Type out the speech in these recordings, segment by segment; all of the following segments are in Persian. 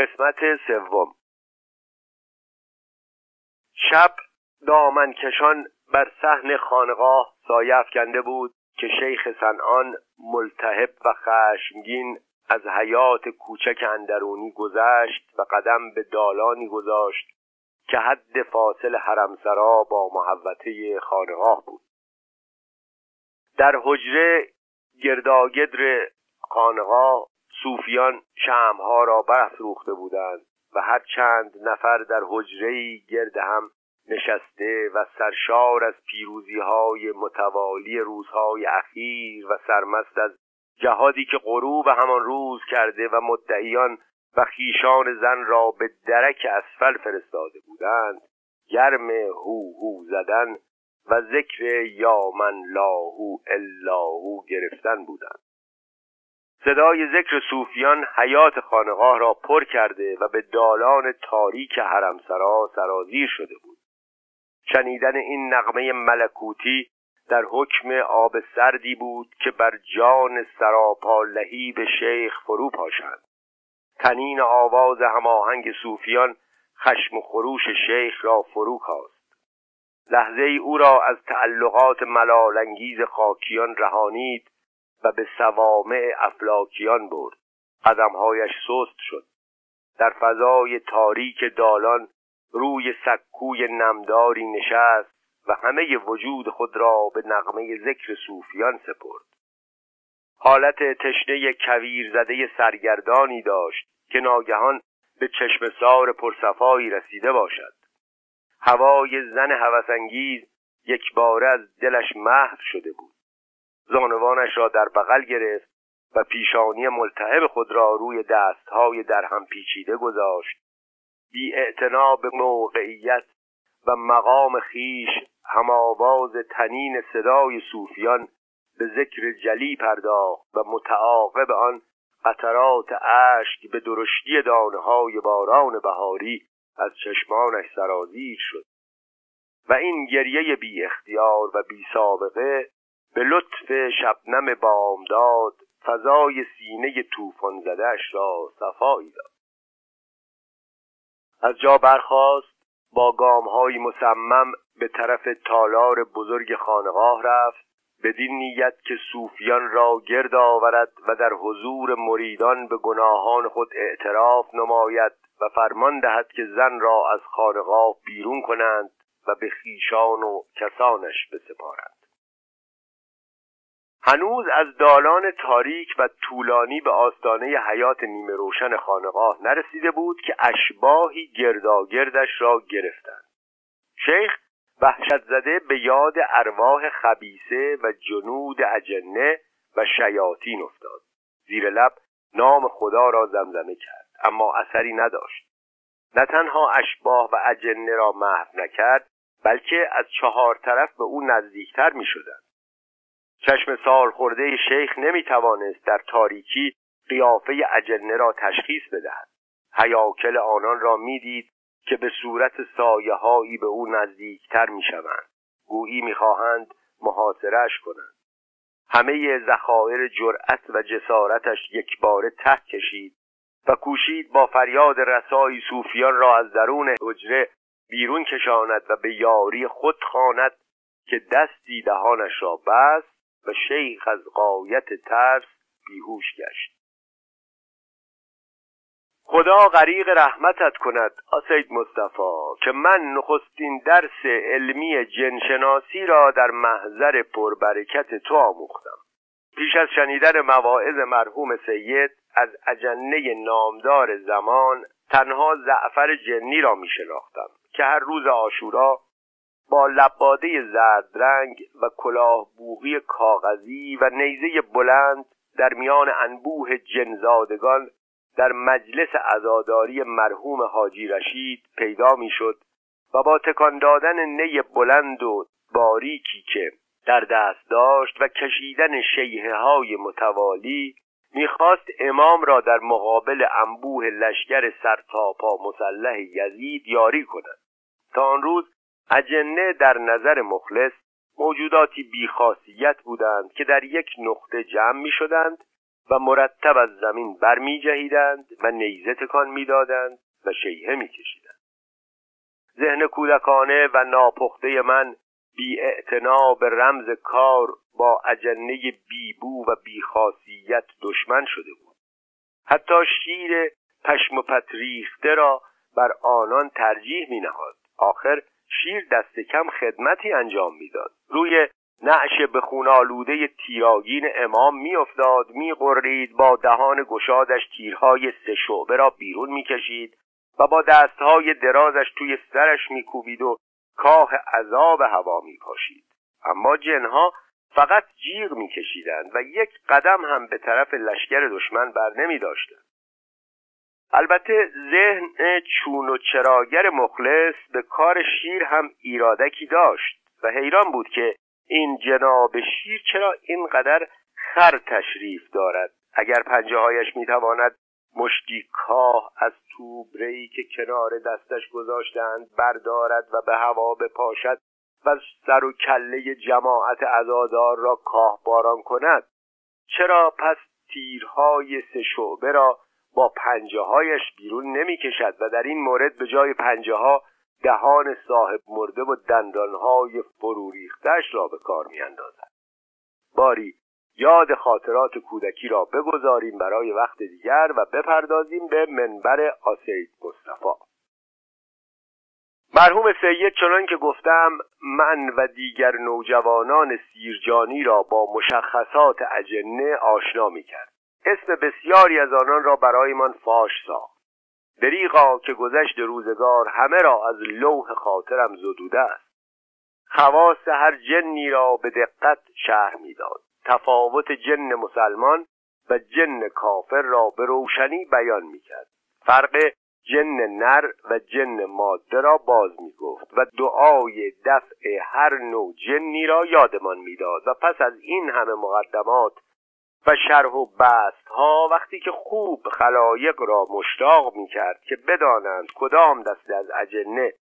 قسمت سوم. شب دامنکشان بر صحن خانقاه سایه افکنده بود که شیخ صنعان ملتهب و خشمگین از حیات کوچک اندرونی گذشت و قدم به دالانی گذاشت که حد فاصل حرمسرا با محوطه خانقاه بود. در حجره گرداگدر خانقاه صوفیان شمها را برافروخته بودند و هر چند نفر در حجره گرد هم نشسته و سرشار از پیروزی های متوالی روزهای اخیر و سرمست از جهادی که غروب همان روز کرده و مدعیان و خیشان زن را به درک اسفل فرستاده بودند گرم هو هو زدن و ذکر یا من لاهو الاهو گرفتن بودند. صدای ذکر صوفیان حیات خانقاه را پر کرده و به دالان تاریک حرمسرا سرازیر شده بود. شنیدن این نغمه ملکوتی در حکم آب سردی بود که بر جان سراپا به شیخ فرو پاشند. تنین آواز هماهنگ صوفیان خشم و خروش شیخ را فرو کاست. لحظه ای او را از تعلقات ملالانگیز خاکیان رهانید و به سوامع افلاکیان برد. قدمهایش سست شد. در فضای تاریک دالان روی سکوی نمداری نشست و همه وجود خود را به نغمه ذکر صوفیان سپرد. حالت تشنه کویر زده سرگردانی داشت که ناگهان به چشم سار پرصفایی رسیده باشد. هوای زن هوسانگیز یک بار از دلش محو شده بود. زانوانش را در بغل گرفت و پیشانی ملتهب خود را روی دستهای در هم پیچیده گذاشت. بی به موقعیت و مقام خیش هماواز تنین صدای صوفیان به ذکر جلی پرداخت و متعاقب آن قطرات اشک به درشتی دانه های باران بهاری از چشمانش سرازیر شد. و این گریه بی اختیار و بی سابقه به لطف شبنم بامداد فضای سینه طوفان زدهش را صفایی داد. از جا برخاست با گامهایی مصمم به طرف تالار بزرگ خانقاه رفت بدین نیت که صوفیان را گرد آورد و در حضور مریدان به گناهان خود اعتراف نماید و فرمان دهد که زن را از خانقاه بیرون کنند و به خیشان و کسانش بسپارند. هنوز از دالان تاریک و طولانی به آستانه حیات نیمه روشن خانقاه نرسیده بود که اشباهی گرداگردش را گرفتند. شیخ وحشت زده به یاد ارواح خبیسه و جنود اجنه و شیاطین افتاد. زیر لب نام خدا را زمزمه کرد اما اثری نداشت. نه تنها اشباه و اجنه را محو نکرد بلکه از چهار طرف به او نزدیکتر می شدند چشم سال خورده شیخ نمی توانست در تاریکی قیافه اجنه را تشخیص بدهد. حیاکل آنان را می‌دید که به صورت سایه هایی به او نزدیکتر می شوند گویی می‌خواهند محاصرش کنند. همه ذخایر جرأت و جسارتش یک بار ته کشید و کوشید با فریاد رسایی صوفیان را از درون حجره بیرون کشاند و به یاری خود خواند که دستی دهانش را بست و شیخ از قایت ترس بیهوش گشت. خدا غریق رحمتت کند آسید مصطفی که من نخستین درس علمی جنشناسی را در محضر پربرکت تو آموختم. پیش از شنیدن مواعظ مرحوم سید از اجنه نامدار زمان تنها زعفر جنی را می شناختم که هر روز آشورا با لباده زرد رنگ و کلاه بوغی کاغذی و نیزه بلند در میان انبوه جنزادگان در مجلس عزاداری مرحوم حاجی رشید پیدا می‌شد و با تکان دادن نی بلند و باریکی که در دست داشت و کشیدن شیهه های متوالی می‌خواست امام را در مقابل انبوه لشکر سرتاپا مسلح یزید یاری کند. تا آن روز اجنه در نظر مخلص موجوداتی بیخاصیت بودند که در یک نقطه جمع می شدند و مرتب از زمین برمی جهیدند و نیزه تکان می‌دادند و شیهه میکشیدند. ذهن کودکانه و ناپخته من بی به رمز کار با اجنه بیبو و بیخاصیت دشمن شده بود. حتی شیر پشم پتریخته را بر آنان ترجیح می نهاد آخر شیر دست کم خدمتی انجام می‌داد روی نعش به خون آلوده تیراگین امام میافتاد میقرید با دهان گشادش تیرهای سه شعبه را بیرون می‌کشید و با دستهای درازش توی سرش میکوبید و کاه عذاب هوا میپاشید اما جنها فقط جیغ میکشیدند و یک قدم هم به طرف لشکر دشمن بر نمی داشتند. البته ذهن چون و چراگر مخلص به کار شیر هم ایرادکی داشت و حیران بود که این جناب شیر چرا اینقدر خر تشریف دارد. اگر پنجه هایش می‌تواند مشتی کاه از توبرهی که کنار دستش گذاشتند بردارد و به هوا بپاشد و سر و کله جماعت عزادار را کاه باران کند چرا پس تیرهای سه شعبه را با پنجه هایش بیرون نمی کشد و در این مورد به جای پنجه ها دهان صاحب مرده و دندانهای فرو ریختش را به کار می اندازد. باری یاد خاطرات کودکی را بگذاریم برای وقت دیگر و بپردازیم به منبر آسید مصطفی مرحوم سید چنان که گفتم من و دیگر نوجوانان سیرجانی را با مشخصات اجنه آشنا می کرد اسم بسیاری از آنان را برایمان فاش ساخت. دریغا که گذشت روزگار همه را از لوح خاطرم زدوده است. خواست هر جنی را به دقت شهر می‌داد. تفاوت جن مسلمان و جن کافر را به روشنی بیان می‌کرد. فرق جن نر و جن ماده را باز می گفت و دعای دفع هر نوع جنی را یادمان می‌داد. و پس از این همه مقدمات و شرح و بست ها وقتی که خوب خلایق را مشتاق می کرد که بدانند کدام دسته از اجنه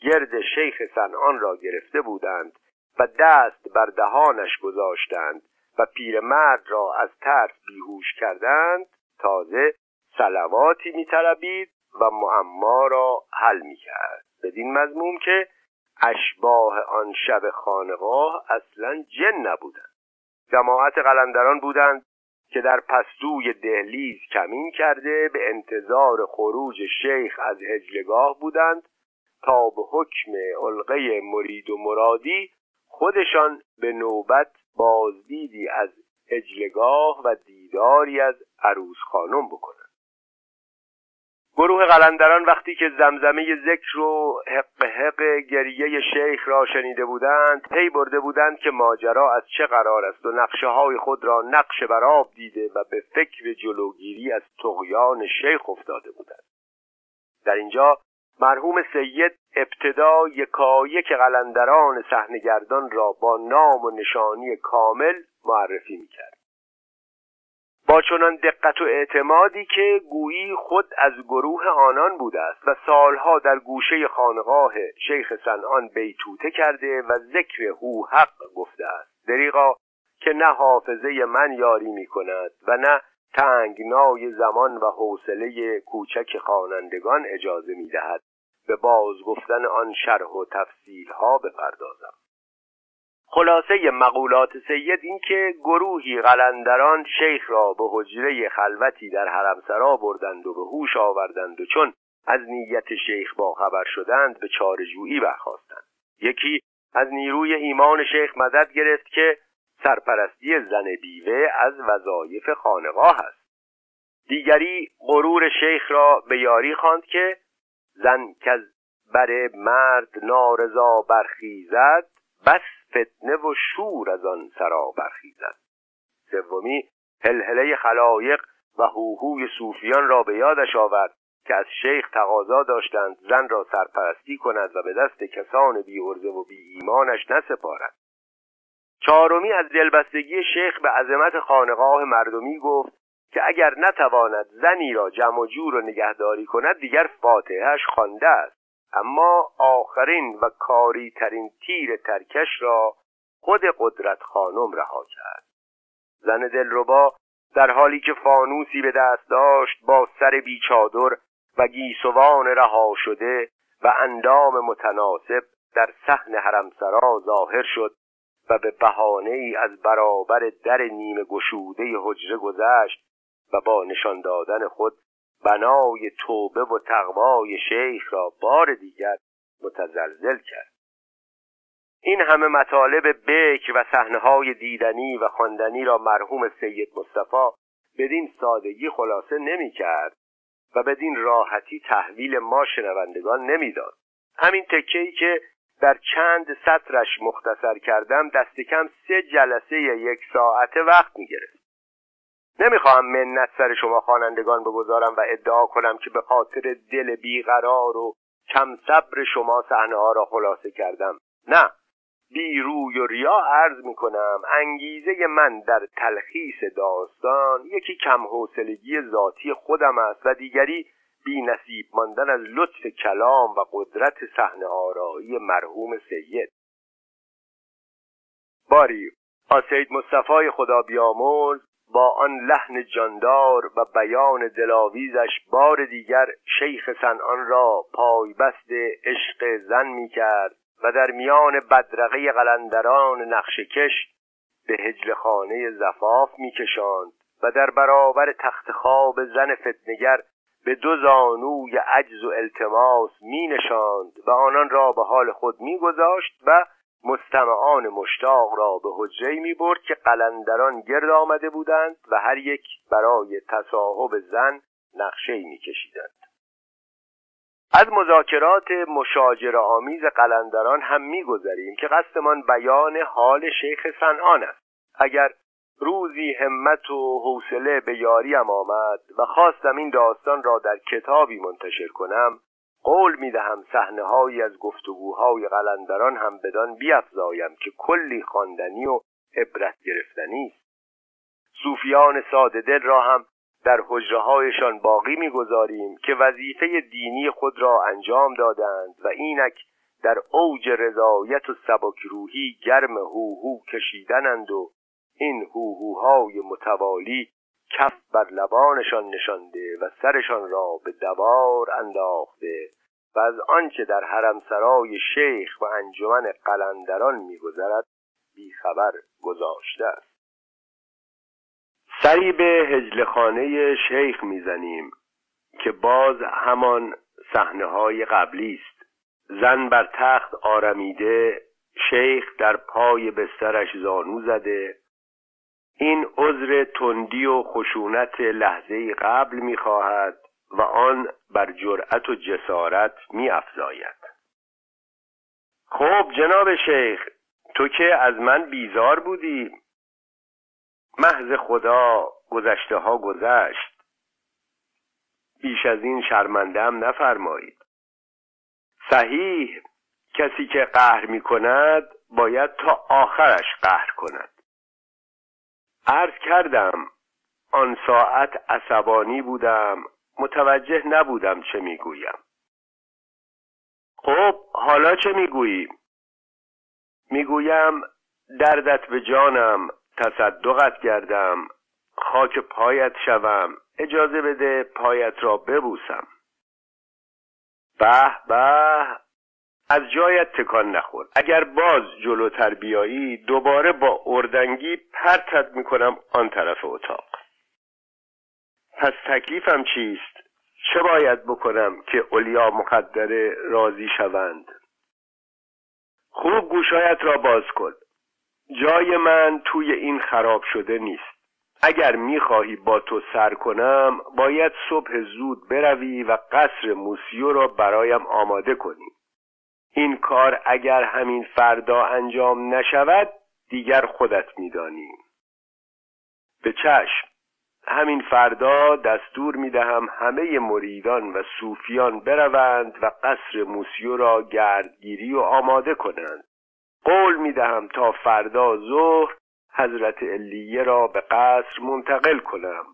گرد شیخ سنان را گرفته بودند و دست بر دهانش گذاشتند و پیرمرد را از ترس بیهوش کردند تازه سلواتی میطلبید و معما را حل می‌کرد. بدین مضمون که اشباه آن شب خانقاه اصلا جن نبودند. جماعت قلندران بودند که در پستوی دهلیز کمین کرده به انتظار خروج شیخ از هجلگاه بودند تا به حکم علقه مرید و مرادی خودشان به نوبت بازدیدی از اجلگاه و دیداری از عروس خانم بکنند. گروه قلندران وقتی که زمزمه ذکر و حق حق گریه شیخ را شنیده بودند پی برده بودند که ماجرا از چه قرار است و نقشه های خود را نقش براب دیده و به فکر جلوگیری از تقیان شیخ افتاده بودند. در اینجا مرحوم سید ابتدا یکایک قلندران صحنهگردان را با نام و نشانی کامل معرفی می‌کرد. با چنان دقت و اعتمادی که گویی خود از گروه آنان بوده است و سالها در گوشه خانقاه شیخ سنان بیتوته کرده و ذکر هو حق گفته است. دریغا که نه حافظه من یاری می کند و نه تنگنای زمان و حوصله کوچک خوانندگان اجازه می دهد به بازگفتن آن شرح و تفصیل ها بپردازم. خلاصه مقولات سید این که گروهی قلندران شیخ را به حجره خلوتی در حرمسرا بردند و به هوش آوردند و چون از نیت شیخ با خبر شدند به چارجویی برخواستند یکی از نیروی ایمان شیخ مدد گرفت که سرپرستی زن بیوه از وظایف خانقاه است. دیگری غرور شیخ را به یاری خواند که زن که بر مرد نارضا برخیزد بس فتنه و شور از آن سرا برخیزد سومی هلهله خلایق و هوهوی صوفیان را به یادش آورد که از شیخ تقاضا داشتند زن را سرپرستی کند و به دست کسان بی و بی ایمانش نسپارد. چهارمی از دلبستگی شیخ به عظمت خانقاه مردمی گفت که اگر نتواند زنی را جمع و جور و نگهداری کند دیگر فاتحهش خوانده است. اما آخرین و کاری ترین تیر ترکش را خود قدرت خانم رها کرد. زن دلربا در حالی که فانوسی به دست داشت با سر بیچادر و گیسوان رها شده و اندام متناسب در صحن حرمسرا ظاهر شد و به بهانه ای از برابر در نیمه گشوده حجره گذشت و با نشان دادن خود بنای توبه و تقوای شیخ را بار دیگر متزلزل کرد. این همه مطالب بک و صحنه دیدنی و خواندنی را مرحوم سید مصطفی بدین سادگی خلاصه نمی کرد و بدین راحتی تحویل ما شنوندگان نمی‌داد. همین تکه ای که در چند سطرش مختصر کردم دست کم سه جلسه یک ساعته وقت می گرفت نمی‌خواهم منت سر شما خوانندگان بگذارم و ادعا کنم که به خاطر دل بیقرار و کم صبر شما صحنه ها را خلاصه کردم. نه بی روی و ریا عرض می کنم انگیزه من در تلخیص داستان یکی کم حوصلگی ذاتی خودم است و دیگری بی نصیب ماندن از لطف کلام و قدرت صحنه آرایی مرحوم سید. باری آسید مصطفی خدا بیامرز. با آن لحن جاندار و بیان دلاویزش بار دیگر شیخ سنان را پایبست عشق زن می کرد و در میان بدرقه قلندران نقشکش به هجل خانه زفاف میکشاند و در برابر تخت خواب زن فتنگر به دو زانوی عجز و التماس می نشاند و آنان را به حال خود میگذاشت و مستمعان مشتاق را به حجره می برد که قلندران گرد آمده بودند و هر یک برای تصاحب زن نقشه می کشیدند. از مذاکرات مشاجر آمیز قلندران هم میگذریم که قصدمان بیان حال شیخ سنان است اگر روزی همت و حوصله به یاریم آمد و خواستم این داستان را در کتابی منتشر کنم قول می‌دهم صحنه هایی از گفتگوهای قلندران هم بدان بیافزایم که کلی خواندنی و عبرت گرفتنی است. صوفیان ساده دل را هم در حجره باقی می‌گذاریم که وظیفه دینی خود را انجام دادند و اینک در اوج رضایت و سبکروحی گرم هوهو کشیدنند و این هوهوهای متوالی کف بر لبانشان نشانده و سرشان را به دوار انداخته. از آنچه در حرمسرای شیخ و انجمن قلندران میگذرد بیخبر گذاشته است. سری به هجلخانه شیخ می‌زنیم که باز همان صحنه های قبلی است. زن بر تخت آرمیده شیخ در پای بسترش زانو زده. این عذر تندی و خشونت لحظه قبل می‌خواهد. و آن بر جرأت و جسارت میافزاید. خب جناب شیخ تو که از من بیزار بودی. محض خدا گذشته ها گذشت. بیش از این شرمندم نفرمایید. صحیح کسی که قهر می کند باید تا آخرش قهر کند. عرض کردم آن ساعت عصبانی بودم. متوجه نبودم چه می‌گویم. خب حالا چه می‌گویی می‌گویم دردت به جانم تصدقت کردم خاک پایت شوم اجازه بده پایت را ببوسم. به به از جایت تکان نخور. اگر باز جلوتر بیایی دوباره با اردنگی پرتت می‌کنم آن طرف اتاق. پس تکلیفم چیست؟ چه باید بکنم که اولیا مقدره راضی شوند؟ خوب گوشایت را باز کن. جای من توی این خراب شده نیست. اگر می‌خواهی با تو سر کنم باید صبح زود بروی و قصر موسیو را برایم آماده کنی. این کار اگر همین فردا انجام نشود دیگر خودت میدانی. به چشم. همین فردا دستور می‌دهم همه مریدان و صوفیان بروند و قصر موسیو را گردگیری و آماده کنند. قول می دهم تا فردا ظهر حضرت علیه را به قصر منتقل کنم.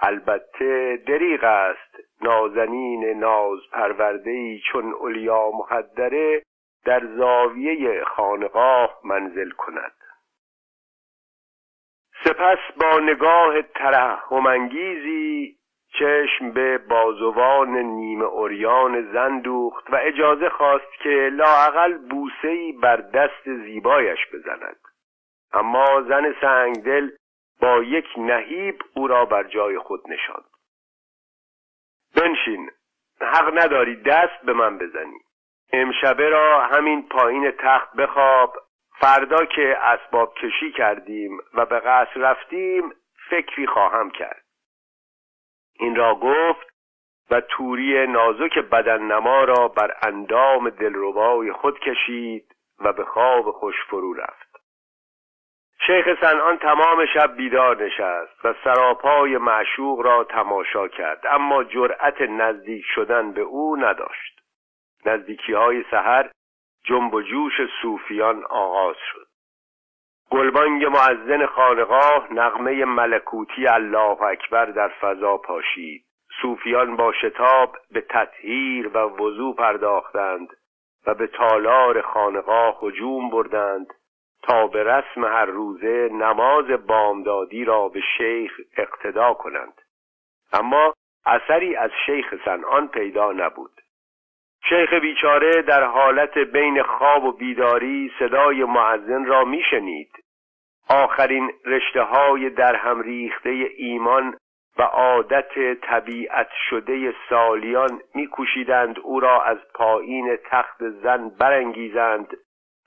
البته دریغ است نازنین ناز پرورده چون اولیا مخدره در زاویه خانقاه منزل کند. سپس با نگاه ترحمانگیزی چشم به بازوان نیمه اوریان زن دوخت و اجازه خواست که لاعقل بوسهای بر دست زیبایش بزند. اما زن سنگدل با یک نهیب او را بر جای خود نشاند. بنشین حق نداری دست به من بزنی. امشبه را همین پایین تخت بخواب. فردا که اسباب کشی کردیم و به قصر رفتیم فکری خواهم کرد. این را گفت و توری نازک بدن نما را بر اندام دلربای خود کشید و به خواب خوش فرو رفت. شیخ سنان تمام شب بیدار نشست و سراپای معشوق را تماشا کرد اما جرأت نزدیک شدن به او نداشت. نزدیکی های سحر جنب و جوش صوفیان آغاز شد. گلبانگ معزن خانقاه نغمه ملکوتی الله اکبر در فضا پاشید. صوفیان با شتاب به تطهیر و وضوع پرداختند و به تالار خانقاه هجوم بردند تا به رسم هر روزه نماز بامدادی را به شیخ اقتدا کنند. اما اثری از شیخ سنان پیدا نبود. شیخ بیچاره در حالت بین خواب و بیداری صدای معزن را میشنید. آخرین رشته های در هم ریخته ایمان و عادت طبیعت شده سالیان میکوشیدند او را از پایین تخت زن برانگیزند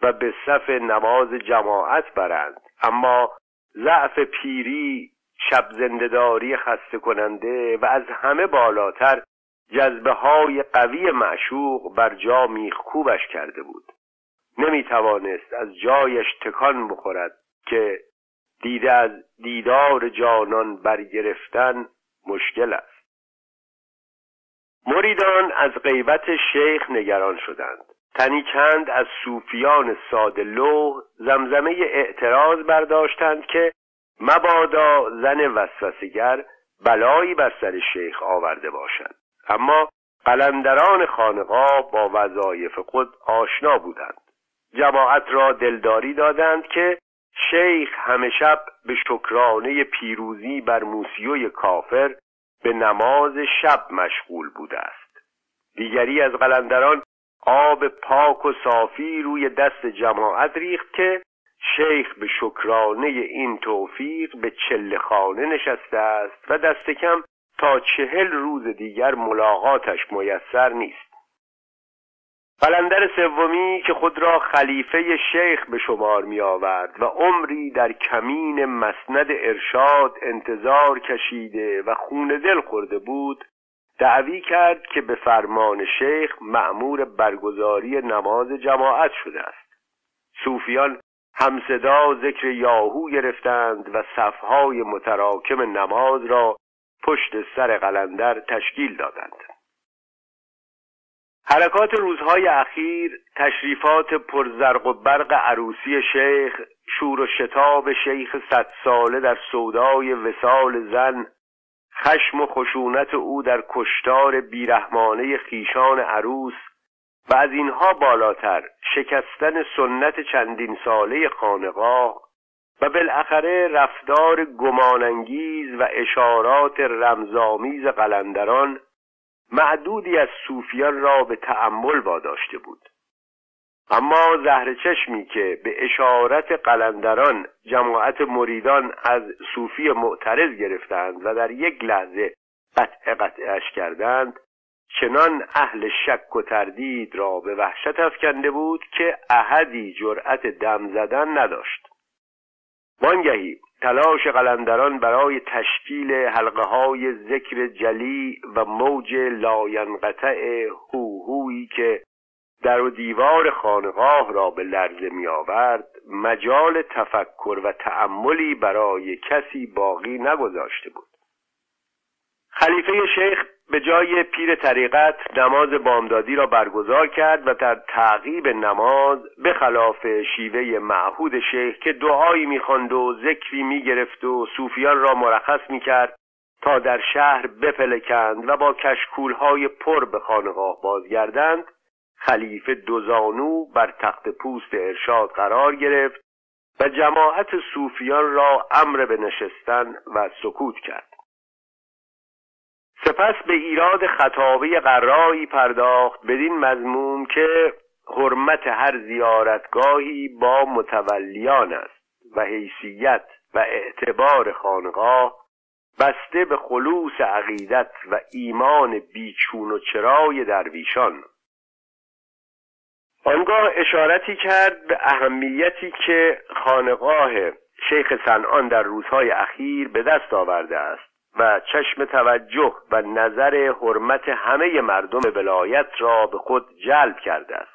و به صف نماز جماعت برند. اما ضعف پیری شب زندهداری خسته کننده و از همه بالاتر جذبه های قوی معشوق بر جا میخکوبش کرده بود. نمی توانست از جایش تکان بخورد که دیده از دیدار جانان برگرفتن مشکل است. مریدان از غیبت شیخ نگران شدند. تنی چند از صوفیان ساده لوح زمزمه اعتراض برداشتند که مبادا زن وسوسگر بلایی بر سر شیخ آورده باشد اما قلندران خانقاه با وظایف خود آشنا بودند. جماعت را دلداری دادند که شیخ همه شب به شکرانه پیروزی بر موسیوی کافر به نماز شب مشغول بوده است. دیگری از قلندران آب پاک و صافی روی دست جماعت ریخت که شیخ به شکرانه این توفیق به چله خانه نشسته است و دست کم تا چهل روز دیگر ملاقاتش میسر نیست. قلندر سومی که خود را خلیفه شیخ به شمار می آورد و عمری در کمین مسند ارشاد انتظار کشیده و خون دل خورده بود دعوی کرد که به فرمان شیخ مأمور برگزاری نماز جماعت شده است. صوفیان همصدا ذکر یاهو گرفتند و صفهای متراکم نماز را پشت سر قلندر تشکیل دادند. حرکات روزهای اخیر تشریفات پرزرق و برق عروسی شیخ شور و شتاب شیخ صد ساله در سودای وسال زن خشم و خشونت او در کشتار بیرحمانه خیشان عروس و از اینها بالاتر شکستن سنت چندین ساله خانقاه و بالاخره رفتار گمانانگیز و اشارات رمزآمیز قلندران معدودی از صوفیان را به تأمل واداشته بود. اما زهر چشمی که به اشارت قلندران جماعت مریدان از صوفی معترض گرفتند و در یک لحظه قطع قطعش کردند چنان اهل شک و تردید را به وحشت افکنده بود که احدی جرأت دم زدن نداشت. وانگهی تلاش قلندران برای تشکیل حلقه های ذکر جلی و موج لاینقطع هوهویی که در و دیوار خانقاه را به لرزه می آورد مجال تفکر و تأملی برای کسی باقی نگذاشته بود. خلیفه شیخ به جای پیر طریقت نماز بامدادی را برگزار کرد و در تعقیب نماز به خلاف شیوه معهود شیخ که دعایی می‌خواند و ذکری می‌گرفت و صوفیان را مرخص می‌کرد تا در شهر بپلکند و با کشکولهای پر به خانقاه بازگردند خلیفه دوزانو بر تخت پوست ارشاد قرار گرفت و جماعت صوفیان را امر به نشستن و سکوت کرد. سپس به ایراد خطابه قرایی پرداخت بدین مضمون که حرمت هر زیارتگاهی با متولیان است و حیثیت و اعتبار خانقاه بسته به خلوص عقیدت و ایمان بیچون و چرای درویشان. آنگاه اشارتی کرد به اهمیتی که خانقاه شیخ سنان در روزهای اخیر به دست آورده است. و چشم توجه و نظر حرمت همه مردم ولایت را به خود جلب کرده است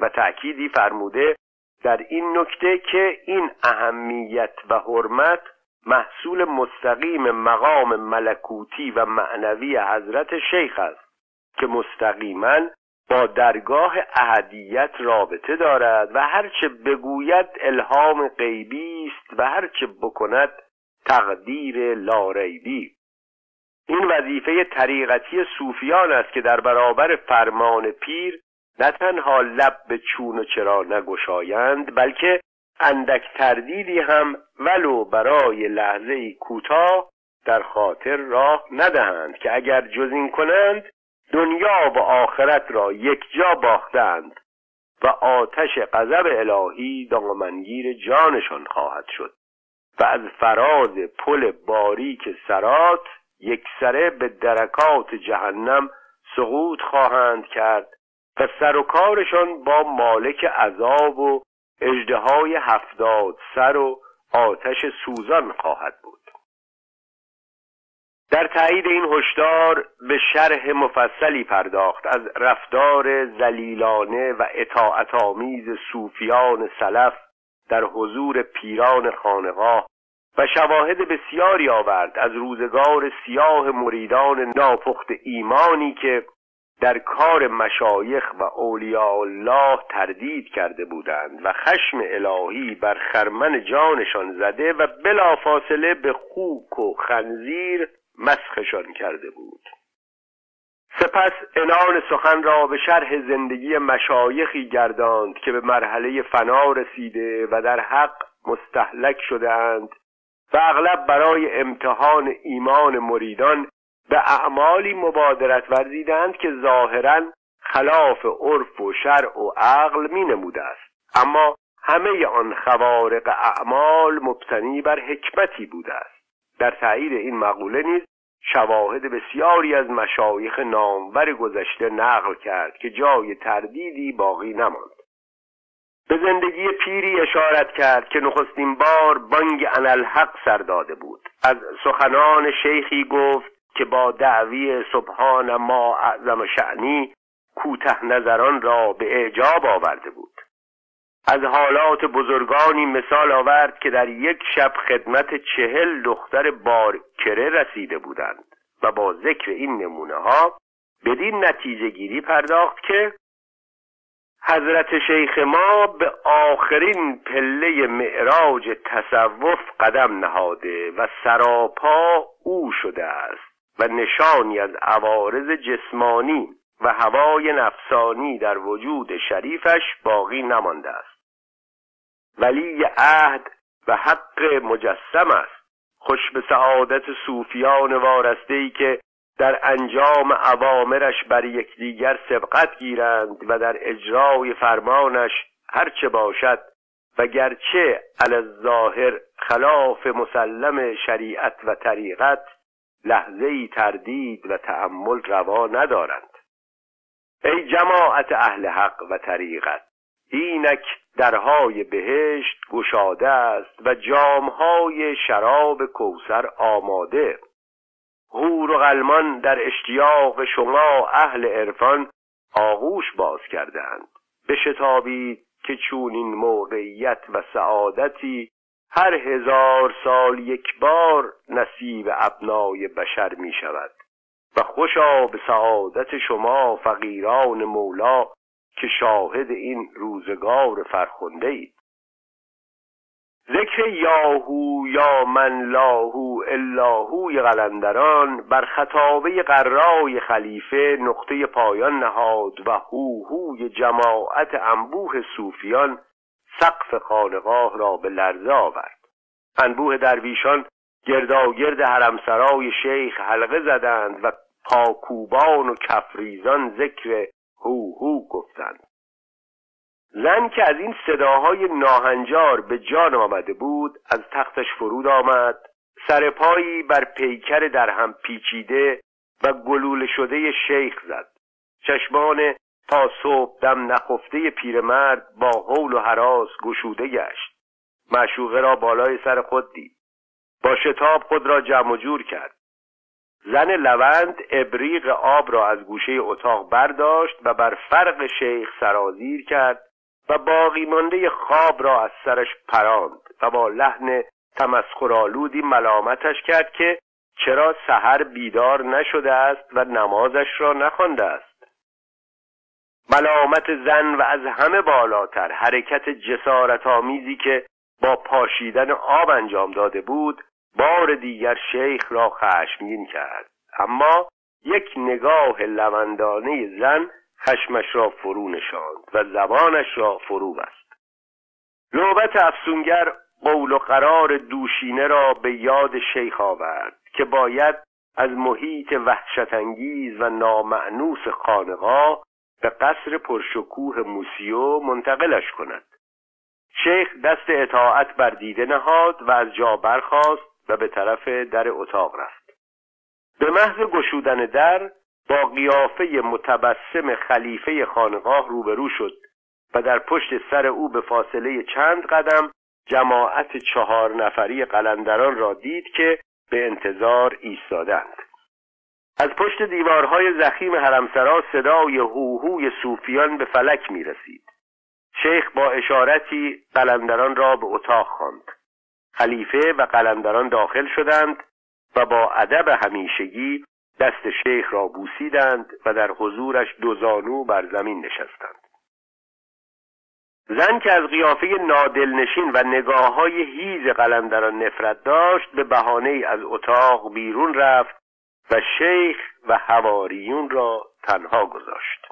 و تأکیدی فرموده در این نکته که این اهمیت و حرمت محصول مستقیم مقام ملکوتی و معنوی حضرت شیخ است که مستقیما با درگاه اهدیت رابطه دارد و هرچه بگوید الهام غیبی است و هرچه بکند تقدیر لاریبی. این وظیفه طریقتی صوفیان است که در برابر فرمان پیر نه تنها لب به چون و چرا نگشایند بلکه اندک تردیدی هم ولو برای لحظه کوتاه در خاطر راه ندهند که اگر جز این کنند دنیا و آخرت را یک جا باختند و آتش غضب الهی دامنگیر جانشان خواهد شد. و از فراز پل باریک سرات سره به درکات جهنم سقوط خواهند کرد و سر و کارشان با مالک عذاب و اجدهای هفتاد سر و آتش سوزان خواهد بود. در تایید این هشدار به شرح مفصلی پرداخت از رفتار زلیلانه و اطاعت آمیز صوفیان سلف در حضور پیران خانقاه و شواهد بسیاری آورد از روزگار سیاه مریدان ناپخت ایمانی که در کار مشایخ و اولیاء الله تردید کرده بودند و خشم الهی بر خرمن جانشان زده و بلافاصله به خوک و خنزیر مسخشان کرده بود. سپس انان سخن را به شرح زندگی مشایخی گرداند که به مرحله فنا رسیده و در حق مستحلک شدهاند و اغلب برای امتحان ایمان مریدان به اعمالی مبادرت ورزیدند که ظاهرا خلاف عرف و شرع و عقل می نموده است. اما همه آن خوارق اعمال مبتنی بر حکمتی بوده است. در تایید این مقوله نیز شواهد بسیاری از مشایخ نامور گذشته نقل کرد که جای تردیدی باقی نماند. به زندگی پیری اشارت کرد که نخستین بار بانگ انالحق سر داده بود. از سخنان شیخی گفت که با دعوی سبحان ما اعظم شعنی کوته نظران را به اعجاب آورده بود. از حالات بزرگانی مثال آورد که در یک شب خدمت چهل دختر بارکره رسیده بودند و با ذکر این نمونه ها بدین نتیجه گیری پرداخت که حضرت شیخ ما به آخرین پله معراج تصوف قدم نهاده و سراپا او شده است و نشانی از عوارض جسمانی و هوای نفسانی در وجود شریفش باقی نمانده است. ولی عهد و حق مجسم است. خوش به سعادت صوفیان وارسته ای که در انجام عوامرش بر یکدیگر سبقت گیرند و در اجرای فرمانش هرچه باشد و گرچه الظاهر خلاف مسلم شریعت و طریقت لحظه تردید و تأمل روا ندارند. ای جماعت اهل حق و طریقت اینک درهای بهشت گشاده است و جامهای شراب کوسر آماده. غور و غلمان در اشتیاق شما اهل عرفان آغوش باز کردند بشتابید که چون این موقعیت و سعادتی هر هزار سال یک بار نصیب ابنای بشر می شود و خوشا به سعادت شما فقیران مولا که شاهد این روزگار فرخنده اید. ذکر یاهو یا من لاهو الاهوی قلندران بر خطابه قرای خلیفه نقطه پایان نهاد و هوهوی جماعت انبوه صوفیان سقف خانقاه را به لرزه آورد. انبوه درویشان گرداگرد حرمسرای شیخ حلقه زدند و پاکوبان و کفریزان ذکر هو هو گفتند زن که از این صداهای ناهنجار به جان آمده بود از تختش فرود آمد سرپایی بر پیکر در هم پیچیده و گلوله شده شیخ زد. چشمان تا صبح دم نخفته پیرمرد با حول و حراس گشوده گشت. معشوقه را بالای سر خود دید. با شتاب خود را جمع جور کرد. زن لوند ابریق آب را از گوشه اتاق برداشت و بر فرق شیخ سرازیر کرد و باقی مانده خواب را از سرش پراند و با لحن تمسخرآلودی ملامتش کرد که چرا سحر بیدار نشده است و نمازش را نخوانده است. ملامت زن و از همه بالاتر حرکت جسارت آمیزی که با پاشیدن آب انجام داده بود بار دیگر شیخ را خشمگین کرد. اما یک نگاه لوندانه زن خشمش را فرو نشاند و زبانش را فرو بست. نوبت افسونگر قول و قرار دوشینه را به یاد شیخ آورد که باید از محیط وحشتانگیز و نامعنوس خانقاه به قصر پرشکوه موسیو منتقلش کند. شیخ دست اطاعت بر دیده نهاد و از جا برخاست و به طرف در اتاق رفت. به محض گشودن در با قیافه متبسم خلیفه خانقاه روبرو شد و در پشت سر او به فاصله چند قدم جماعت چهار نفری قلندران را دید که به انتظار ایستادند. از پشت دیوارهای زخیم حرمسرا صدای هوهوی صوفیان به فلک می رسید شیخ با اشارتی قلندران را به اتاق خواند. خلیفه و قلندران داخل شدند و با ادب همیشگی دست شیخ را بوسیدند و در حضورش دو زانو بر زمین نشستند. زن که از قیافه نادلنشین و نگاه های هیز قلندران نفرت داشت به بهانه از اتاق بیرون رفت و شیخ و هواریون را تنها گذاشت.